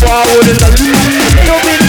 forward in the You